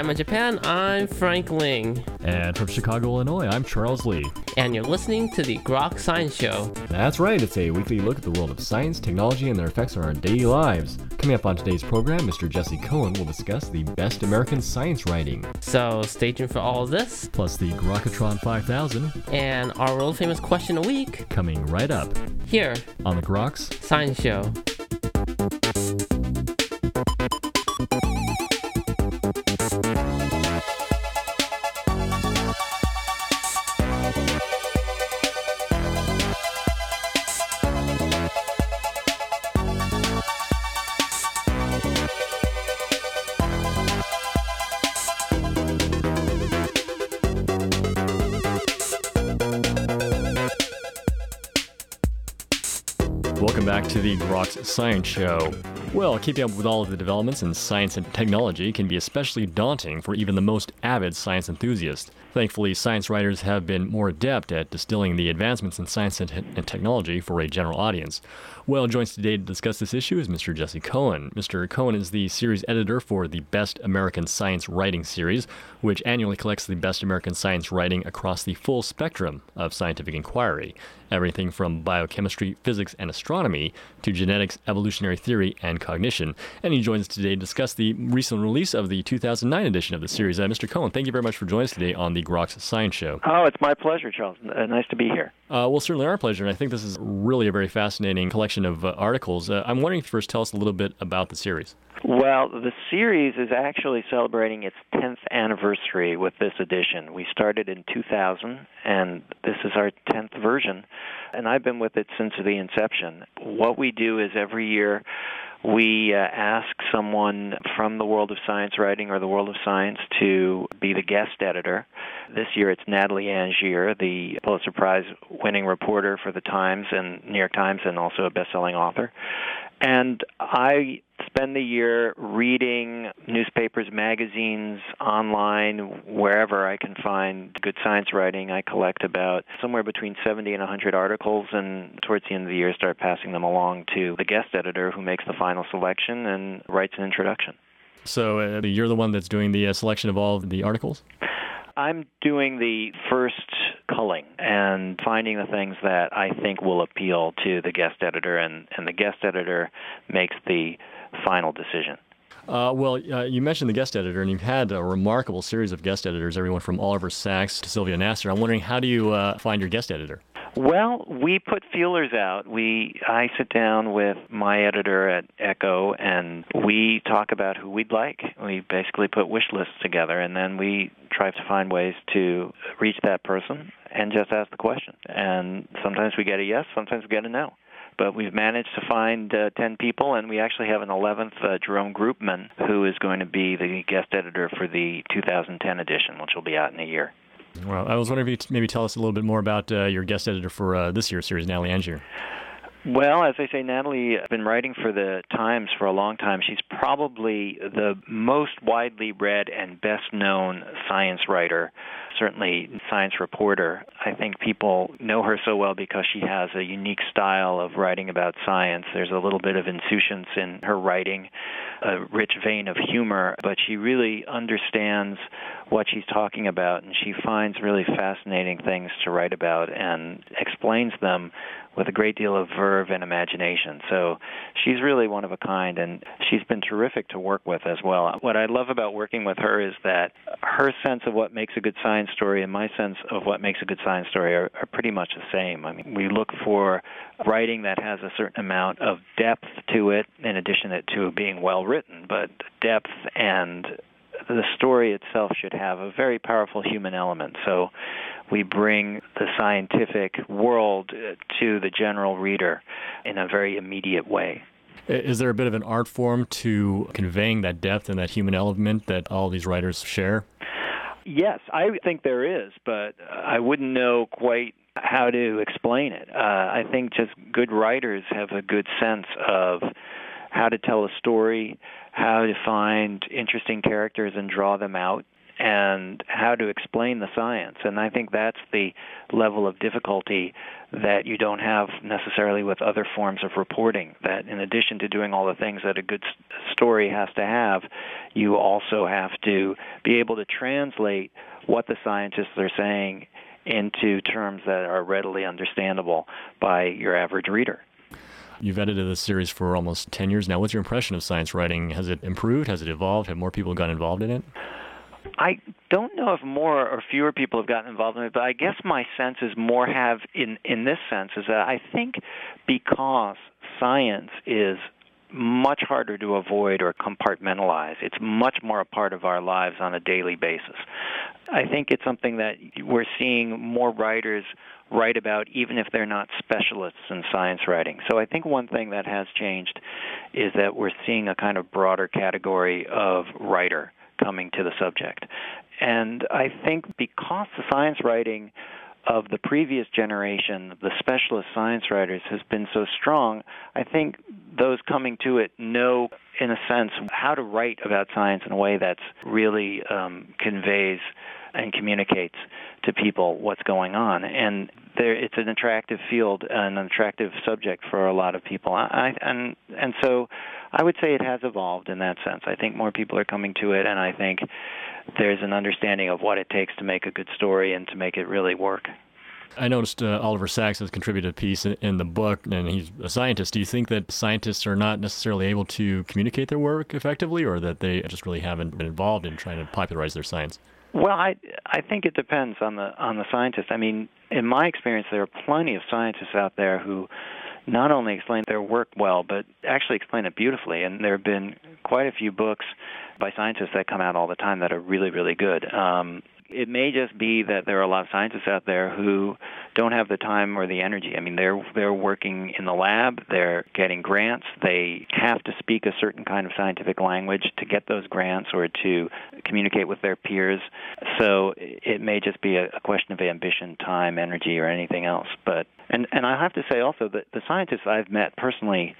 Hayama Japan, I'm Frank Ling. And from Chicago, Illinois, I'm Charles Lee. And you're listening to the Grok Science Show. That's right, it's a weekly look at the world of science, technology, and their effects on our daily lives. Coming up on today's program, Mr. Jesse Cohen will discuss the best American science writing. So stay tuned for all of this. Plus the Grokatron 5000. And our world famous question a week. Coming right up. Here. On the Groks Science Show. Science Show. Well, keeping up with all of the developments in science and technology can be especially daunting for even the most avid science enthusiast. Thankfully, science writers have been more adept at distilling the advancements in science and, and technology for a general audience. Well, joins today to discuss this issue is Mr. Jesse Cohen. Mr. Cohen is the series editor for the Best American Science Writing series, which annually collects the best American science writing across the full spectrum of scientific inquiry everything from biochemistry, physics, and astronomy to genetics, evolutionary theory, and cognition. And he joins us today to discuss the recent release of the 2009 edition of the series. Uh, Mr. Cohen, thank you very much for joining us today on the Groks Science Show. Oh, it's my pleasure, Charles. Uh, nice to be here. Uh, well, certainly our pleasure, and I think this is really a very fascinating collection of uh, articles. Uh, I'm wondering if you first tell us a little bit about the series. Well, the series is actually celebrating its 10th anniversary with this edition. We started in 2000, and this is our 10th version, and I've been with it since the inception. What we do is every year we uh, ask someone from the world of science writing or the world of science to be the guest editor. This year it's Natalie Angier, the Pulitzer Prize winning reporter for the Times and New York Times and also a best-selling author. And I spend the year reading newspapers, magazines, online, wherever I can find good science writing. I collect about somewhere between 70 and 100 articles, and towards the end of the year, start passing them along to the guest editor who makes the final selection and writes an introduction. So uh, you're the one that's doing the uh, selection of all the articles? I'm doing the first culling and finding the things that I think will appeal to the guest editor, and, and the guest editor makes the final decision. Uh, well, uh, you mentioned the guest editor, and you've had a remarkable series of guest editors, everyone from Oliver Sacks to Sylvia Nasar. I'm wondering, how do you uh, find your guest editor? Well, we put feelers out. We I sit down with my editor at Ecco and we talk about who we'd like. We basically put wish lists together and then we try to find ways to reach that person and just ask the question. And sometimes we get a yes, sometimes we get a no but we've managed to find uh, 10 people, and we actually have an 11th, uh, Jerome Groopman, who is going to be the guest editor for the 2010 edition, which will be out in a year. Well, I was wondering if you t- maybe tell us a little bit more about uh, your guest editor for uh, this year's series, Natalie Angier. Well, as I say, Natalie has been writing for the Times for a long time. She's probably the most widely read and best known science writer, certainly science reporter. I think people know her so well because she has a unique style of writing about science. There's a little bit of insouciance in her writing, a rich vein of humor, but she really understands what she's talking about and she finds really fascinating things to write about and explains them with a great deal of verve and imagination. So she's really one of a kind, and she's been terrific to work with as well. What I love about working with her is that her sense of what makes a good science story and my sense of what makes a good science story are, are pretty much the same. I mean, we look for writing that has a certain amount of depth to it, in addition to being well written, but depth and the story itself should have a very powerful human element. So we bring the scientific world uh, to the general reader in a very immediate way. Is there a bit of an art form to conveying that depth and that human element that all these writers share? Yes, I think there is, but I wouldn't know quite how to explain it. Uh, I think just good writers have a good sense of how to tell a story, how to find interesting characters and draw them out, and how to explain the science. And I think that's the level of difficulty that you don't have necessarily with other forms of reporting. That in addition to doing all the things that a good story has to have, you also have to be able to translate what the scientists are saying into terms that are readily understandable by your average reader. You've edited this series for almost 10 years now. What's your impression of science writing? Has it improved? Has it evolved? Have more people gotten involved in it? I don't know if more or fewer people have gotten involved in it, but I guess my sense is more have in in this sense is that I think because science is much harder to avoid or compartmentalize. It's much more a part of our lives on a daily basis. I think it's something that we're seeing more writers write about even if they're not specialists in science writing. So I think one thing that has changed is that we're seeing a kind of broader category of writer coming to the subject. And I think because the science writing of the previous generation, the specialist science writers, has been so strong, I think those coming to it know, in a sense, how to write about science in a way that's really um, conveys and communicates to people what's going on. And there, it's an attractive field, an attractive subject for a lot of people. I, and and so, I would say it has evolved in that sense. I think more people are coming to it, and I think there's an understanding of what it takes to make a good story and to make it really work. I noticed uh, Oliver Sacks has contributed a piece in, the book, and he's a scientist. Do you think that scientists are not necessarily able to communicate their work effectively, or that they just really haven't been involved in trying to popularize their science? Well, I I think it depends on the on the scientist. I mean, in my experience, there are plenty of scientists out there who not only explain their work well, but actually explain it beautifully. And there have been quite a few books by scientists that come out all the time that are really, really good. Um, it may just be that there are a lot of scientists out there who don't have the time or the energy. I mean, they're they're working in the lab, they're getting grants, they have to speak a certain kind of scientific language to get those grants or to communicate with their peers. So it may just be a, a question of ambition, time, energy, or anything else. But and and I have to say also that the scientists I've met personally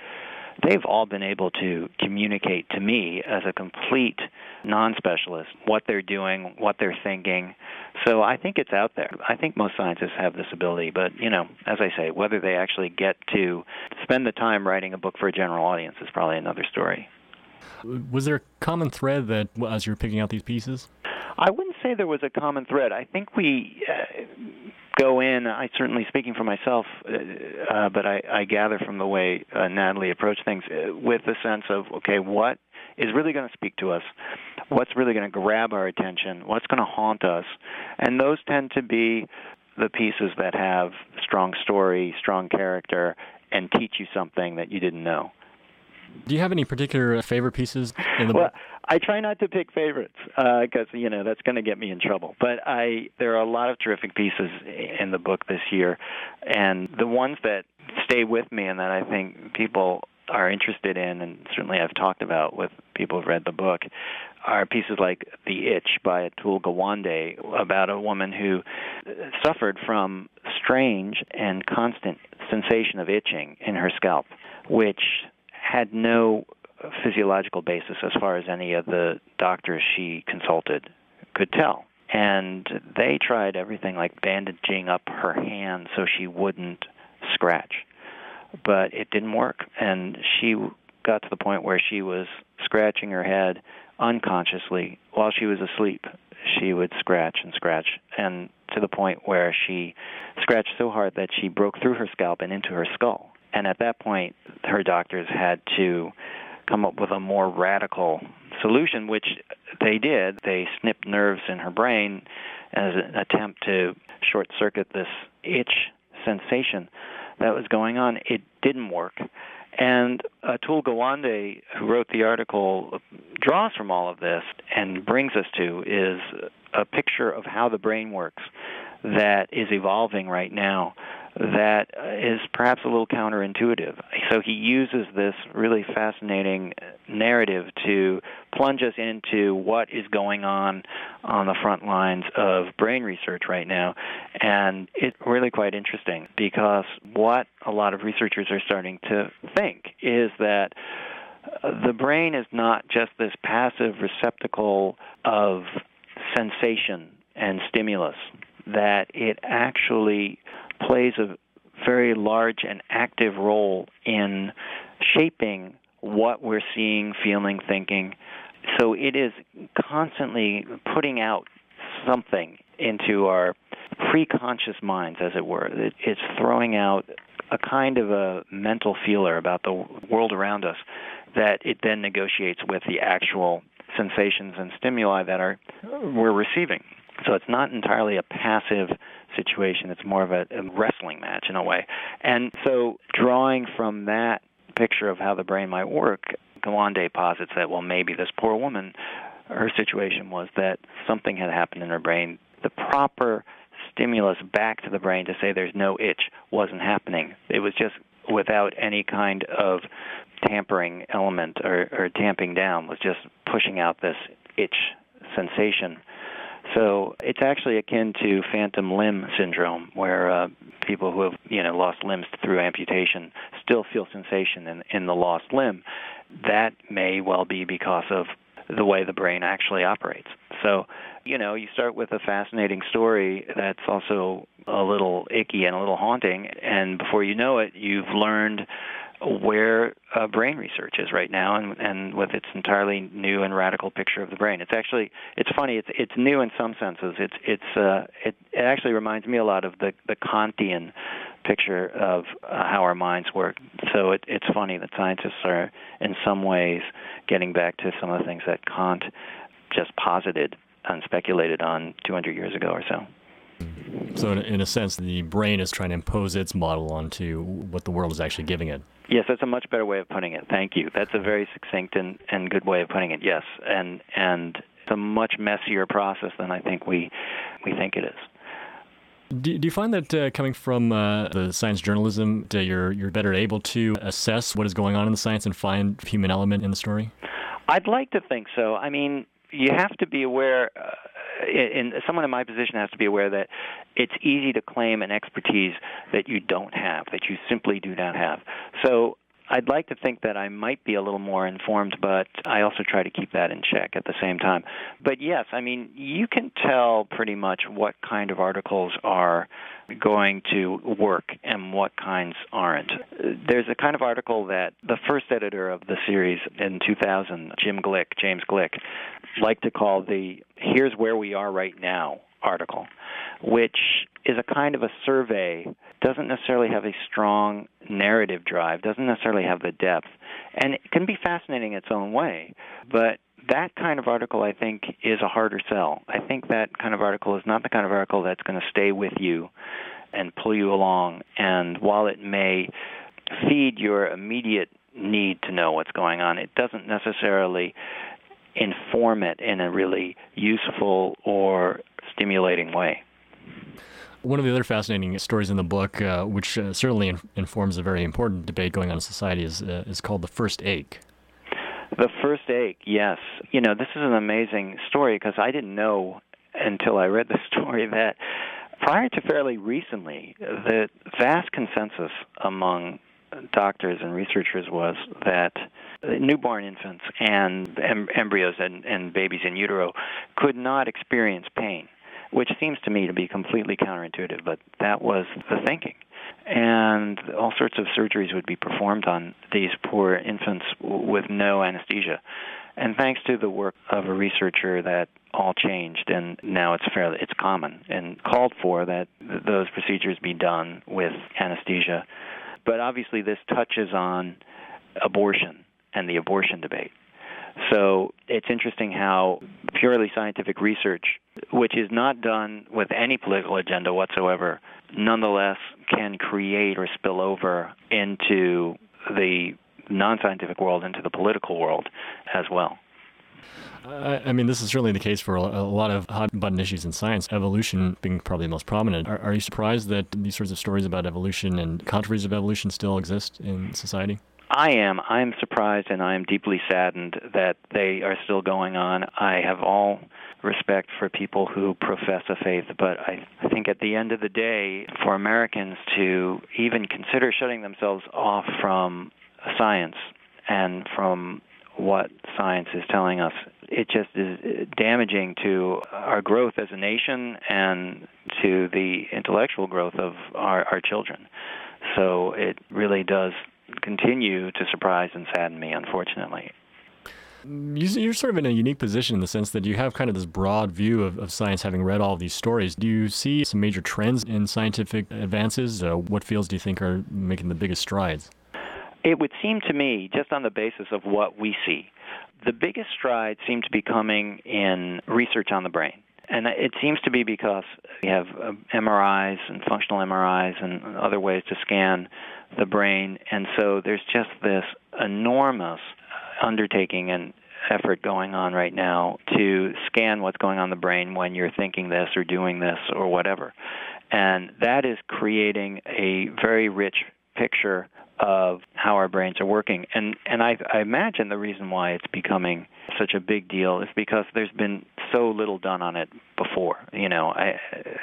they've all been able to communicate to me as a complete non specialist what they're doing, what they're thinking. So I think it's out there. I think most scientists have this ability, but, you know, as I say, whether they actually get to spend the time writing a book for a general audience is probably another story. Was there a common thread that, as you were picking out these pieces? I wouldn't say there was a common thread. I think we uh, go in. I certainly speaking for myself, uh, uh, but I, I gather from the way uh, Natalie approached things uh, with the sense of okay, what is really going to speak to us? What's really going to grab our attention? What's going to haunt us? And those tend to be the pieces that have strong story, strong character, and teach you something that you didn't know. Do you have any particular favorite pieces in the well, book? I try not to pick favorites because uh, you know that's going to get me in trouble. But I there are a lot of terrific pieces in the book this year, and the ones that stay with me and that I think people are interested in, and certainly I've talked about with people who've read the book, are pieces like The Itch by Atul Gawande about a woman who suffered from strange and constant sensation of itching in her scalp, which had no physiological basis as far as any of the doctors she consulted could tell. And they tried everything like bandaging up her hand so she wouldn't scratch. But it didn't work. And she got to the point where she was scratching her head unconsciously while she was asleep. She would scratch and scratch, and to the point where she scratched so hard that she broke through her scalp and into her skull. And at that point, her doctors had to come up with a more radical solution, which they did. They snipped nerves in her brain as an attempt to short circuit this itch sensation that was going on. It didn't work. And Atul Gawande, who wrote the article, draws from all of this and brings us to is a picture of how the brain works that is evolving right now that is perhaps a little counterintuitive. So he uses this really fascinating narrative to plunge us into what is going on on the front lines of brain research right now. And it's really quite interesting because what a lot of researchers are starting to think is that the brain is not just this passive receptacle of sensation and stimulus that it actually plays a very large and active role in shaping what we're seeing, feeling, thinking. So it is constantly putting out something into our pre-conscious minds, as it were. It's throwing out a kind of a mental feeler about the world around us that it then negotiates with the actual sensations and stimuli that are we're receiving. So it's not entirely a passive situation. It's more of a, a wrestling match in a way. And so drawing from that picture of how the brain might work, Gawande posits that well maybe this poor woman her situation was that something had happened in her brain. The proper stimulus back to the brain to say there's no itch wasn't happening. It was just without any kind of tampering element or, or tamping down, was just pushing out this itch sensation. So it's actually akin to phantom limb syndrome, where uh, people who have you know lost limbs through amputation still feel sensation in, in the lost limb. That may well be because of the way the brain actually operates. So, you know, you start with a fascinating story that's also a little icky and a little haunting, and before you know it, you've learned where uh, brain research is right now, and, and with its entirely new and radical picture of the brain. It's actually it's funny. It's it's new in some senses. It's it's uh, it it actually reminds me a lot of the the Kantian picture of uh, how our minds work. So it, it's funny that scientists are in some ways getting back to some of the things that Kant just posited and speculated on 200 years ago or so. So, in in a sense, the brain is trying to impose its model onto what the world is actually giving it. Yes, that's a much better way of putting it. Thank you. That's a very succinct and, and good way of putting it. Yes, and and it's a much messier process than I think we we think it is. Do, do you find that uh, coming from uh, the science journalism, that you're you're better able to assess what is going on in the science and find human element in the story? I'd like to think so. I mean, you have to be aware. Uh, in, someone in my position has to be aware that it's easy to claim an expertise that you don't have, that you simply do not have. So I'd like to think that I might be a little more informed, but I also try to keep that in check at the same time. But yes, I mean, you can tell pretty much what kind of articles are going to work and what kinds aren't. There's a kind of article that the first editor of the series in 2000, Jim Gleick, James Gleick, liked to call the Here's Where We Are Right Now article, which is a kind of a survey, doesn't necessarily have a strong narrative drive, doesn't necessarily have the depth, and it can be fascinating in its own way, but that kind of article, I think, is a harder sell. I think that kind of article is not the kind of article that's going to stay with you and pull you along. And while it may feed your immediate need to know what's going on, it doesn't necessarily inform it in a really useful or stimulating way. One of the other fascinating stories in the book, uh, which uh, certainly in- informs a very important debate going on in society, is uh, is called the first ache. The first ache, yes. You know, this is an amazing story because I didn't know until I read the story that prior to fairly recently, the vast consensus among doctors and researchers was that newborn infants and em- embryos and, and babies in utero could not experience pain, which seems to me to be completely counterintuitive, but that was the thinking. And all sorts of surgeries would be performed on these poor infants with no anesthesia. And thanks to the work of a researcher, that all changed, and now it's fairly it's common and called for that those procedures be done with anesthesia. But obviously, this touches on abortion and the abortion debate. So it's interesting how purely scientific research, which is not done with any political agenda whatsoever, nonetheless can create or spill over into the non scientific world, into the political world as well. I, mean, this is certainly the case for a, lot of hot button issues in science, evolution being probably the most prominent. Are, are you surprised that these sorts of stories about evolution and controversies of evolution still exist in society? I am. I'm surprised and I am deeply saddened that they are still going on. I have all respect for people who profess a faith, but I think at the end of the day, for Americans to even consider shutting themselves off from science and from what science is telling us it just is damaging to our growth as a nation and to the intellectual growth of our, our children. So it really does continue to surprise and sadden me, unfortunately. You're sort of in a unique position in the sense that you have kind of this broad view of, of science, having read all these stories. Do you see some major trends in scientific advances? Uh, what fields do you think are making the biggest strides? It would seem to me, just on the basis of what we see, the biggest strides seem to be coming in research on the brain. And it seems to be because we have uh, MRIs and functional MRIs and other ways to scan the brain. And so there's just this enormous undertaking and effort going on right now to scan what's going on in the brain when you're thinking this or doing this or whatever. And that is creating a very rich picture of how our brains are working. And and I, I imagine the reason why it's becoming such a big deal is because there's been so little done on it before. You know, I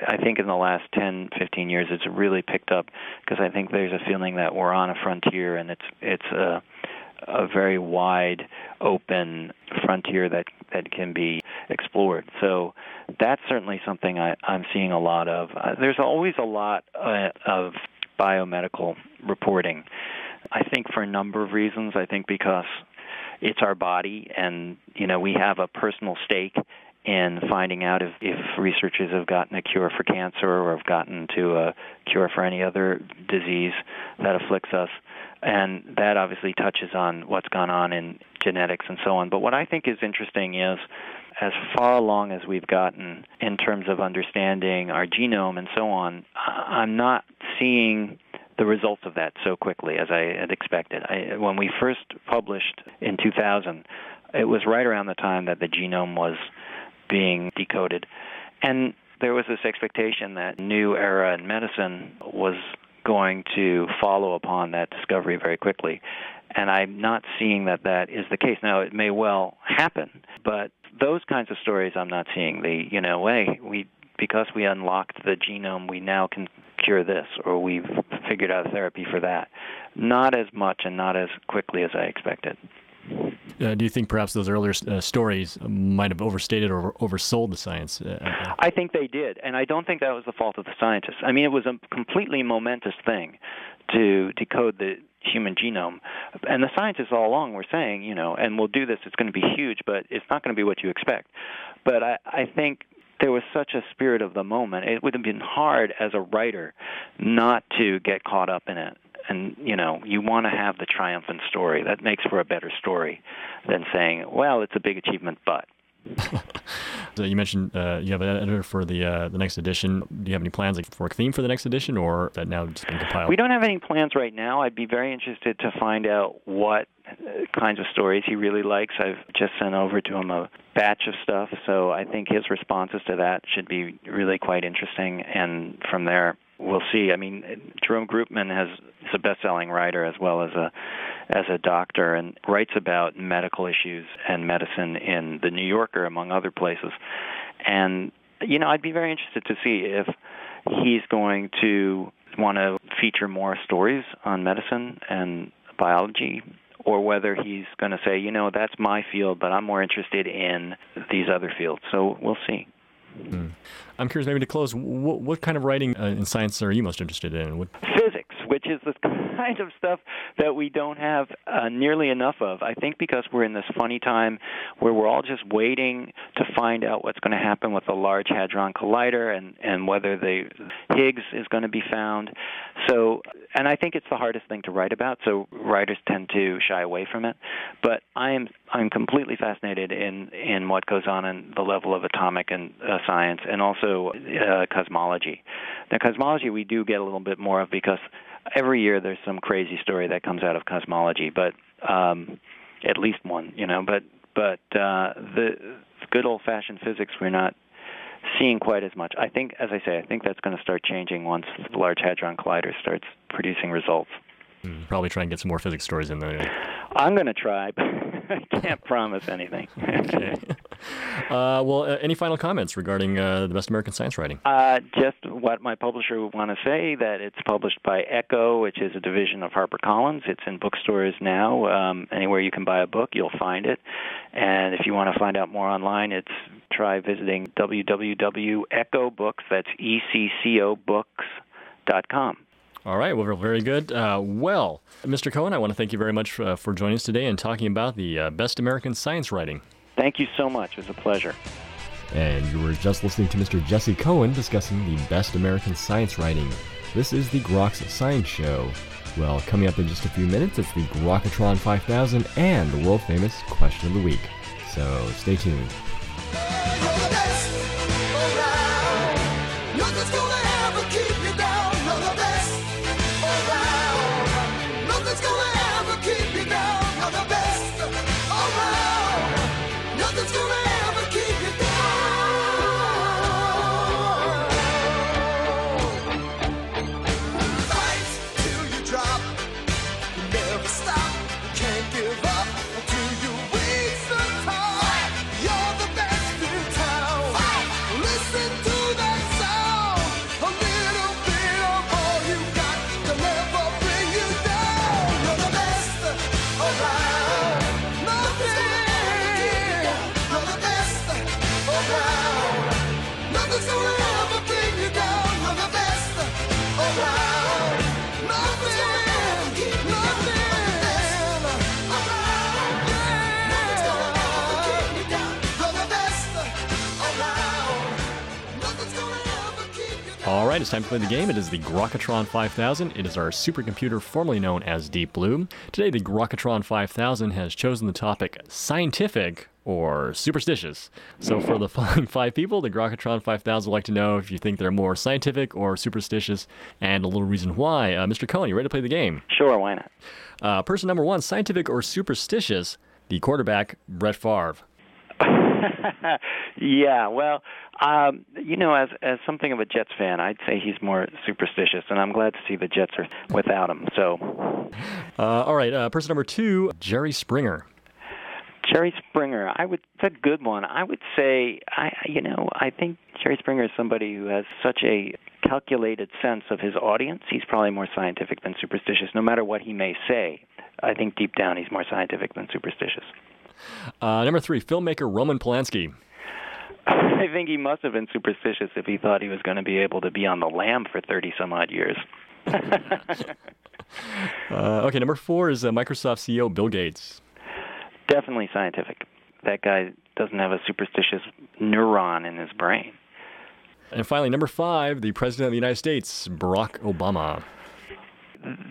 I think in the last 10, 15 years it's really picked up because I think there's a feeling that we're on a frontier and it's it's a a very wide open frontier that that can be explored. So that's certainly something I, I'm seeing a lot of. Uh, there's always a lot uh, of biomedical reporting. I think for a number of reasons. I think because it's our body, and you know we have a personal stake in finding out if, if researchers have gotten a cure for cancer or have gotten to a cure for any other disease that afflicts us. And that obviously touches on what's gone on in genetics and so on. But what I think is interesting is as far along as we've gotten in terms of understanding our genome and so on, I'm not seeing the results of that so quickly as I had expected. I, when we first published in 2000, it was right around the time that the genome was being decoded. And there was this expectation that new era in medicine was going to follow upon that discovery very quickly. And I'm not seeing that that is the case. Now, it may well happen, but those kinds of stories I'm not seeing. The, you know, hey, we because we unlocked the genome, we now can cure this, or we've figured out a therapy for that. Not as much and not as quickly as I expected. Uh, do you think perhaps those earlier uh, stories might have overstated or oversold the science? Uh, I think they did, and I don't think that was the fault of the scientists. I mean, it was a completely momentous thing to decode the human genome, and the scientists all along were saying, you know, and we'll do this. It's going to be huge, but it's not going to be what you expect. But I, I think there was such a spirit of the moment. It would have been hard as a writer not to get caught up in it and you know you want to have the triumphant story that makes for a better story than saying well it's a big achievement but so you mentioned uh, you have an editor for the uh, the next edition. Do you have any plans like, for a theme for the next edition, or that now just been compiled? We don't have any plans right now. I'd be very interested to find out what uh, kinds of stories he really likes. I've just sent over to him a batch of stuff, so I think his responses to that should be really quite interesting. And from there, we'll see. I mean, Jerome Groopman has is a best-selling writer as well as a as a doctor and writes about medical issues and medicine in the New Yorker among other places. And you know, I'd be very interested to see if he's going to want to feature more stories on medicine and biology or whether he's going to say, you know, that's my field, but I'm more interested in these other fields. So we'll see. Mm. I'm curious, maybe to close, what, what kind of writing uh, in science are you most interested in? What... Physics, which is the kind of stuff that we don't have uh, nearly enough of. I think because we're in this funny time where we're all just waiting to find out what's going to happen with the Large Hadron Collider and, and whether the Higgs is going to be found. So, and I think it's the hardest thing to write about, so writers tend to shy away from it. But I am I'm completely fascinated in in what goes on in the level of atomic and uh, science, and also uh, cosmology. Now, cosmology we do get a little bit more of because every year there's some crazy story that comes out of cosmology, but um, at least one, you know. But but uh, the good old-fashioned physics we're not seeing quite as much. I think, as I say, I think that's going to start changing once the Large Hadron Collider starts producing results. Mm, probably try and get some more physics stories in there. I'm going to try, but I can't promise anything. okay. Uh, well, uh, any final comments regarding uh, the best American science writing? Uh, just what my publisher would want to say that it's published by Ecco, which is a division of HarperCollins. It's in bookstores now. Um, anywhere you can buy a book, you'll find it. And if you want to find out more online, it's try visiting www.eccobooks. That's E C C O books.com. All right, well, very good. Uh, well, Mr. Cohen, I want to thank you very much uh, for joining us today and talking about the uh, best American science writing. Thank you so much. It was a pleasure. And you were just listening to Mr. Jesse Cohen discussing the best American science writing. This is the Groks Science Show. Well, coming up in just a few minutes, it's the Grokatron 5000 and the world famous Question of the Week. So stay tuned. Right, it's time to play the game. It is the Grokatron 5000. It is our supercomputer formerly known as Deep Blue. Today, the Grokatron 5000 has chosen the topic scientific or superstitious. So, for the following five people, the Grokatron 5000 would like to know if you think they're more scientific or superstitious and a little reason why. Uh, Mr. Cohen, you ready to play the game? Sure, why not? Uh, person number one, scientific or superstitious, the quarterback, Brett Favre. yeah, well, um, you know, as as something of a Jets fan, I'd say he's more superstitious, and I'm glad to see the Jets are without him. So, uh, all right, uh, person number two, Jerry Springer. Jerry Springer, I would it's a good one. I would say, I you know, I think Jerry Springer is somebody who has such a calculated sense of his audience. He's probably more scientific than superstitious, no matter what he may say. I think deep down he's more scientific than superstitious. Uh, number three, filmmaker Roman Polanski. I think he must have been superstitious if he thought he was going to be able to be on the lam for 30 some odd years. uh, okay, number four is uh, Microsoft CEO Bill Gates. Definitely scientific. That guy doesn't have a superstitious neuron in his brain. And finally, number five, the President of the United States, Barack Obama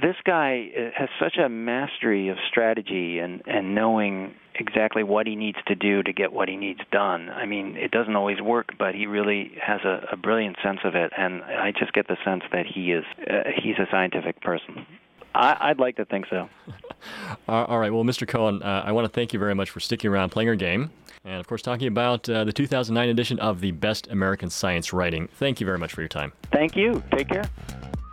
this guy uh, has such a mastery of strategy and and knowing exactly what he needs to do to get what he needs done. I mean, it doesn't always work, but he really has a, a brilliant sense of it, and I just get the sense that he is uh, he's a scientific person. I, would like to think so. All right. Well, Mr. Cohen, uh, I want to thank you very much for sticking around, playing our game, and of course, talking about uh, the 2009 edition of the Best American Science Writing. Thank you very much for your time. Thank you. Take care.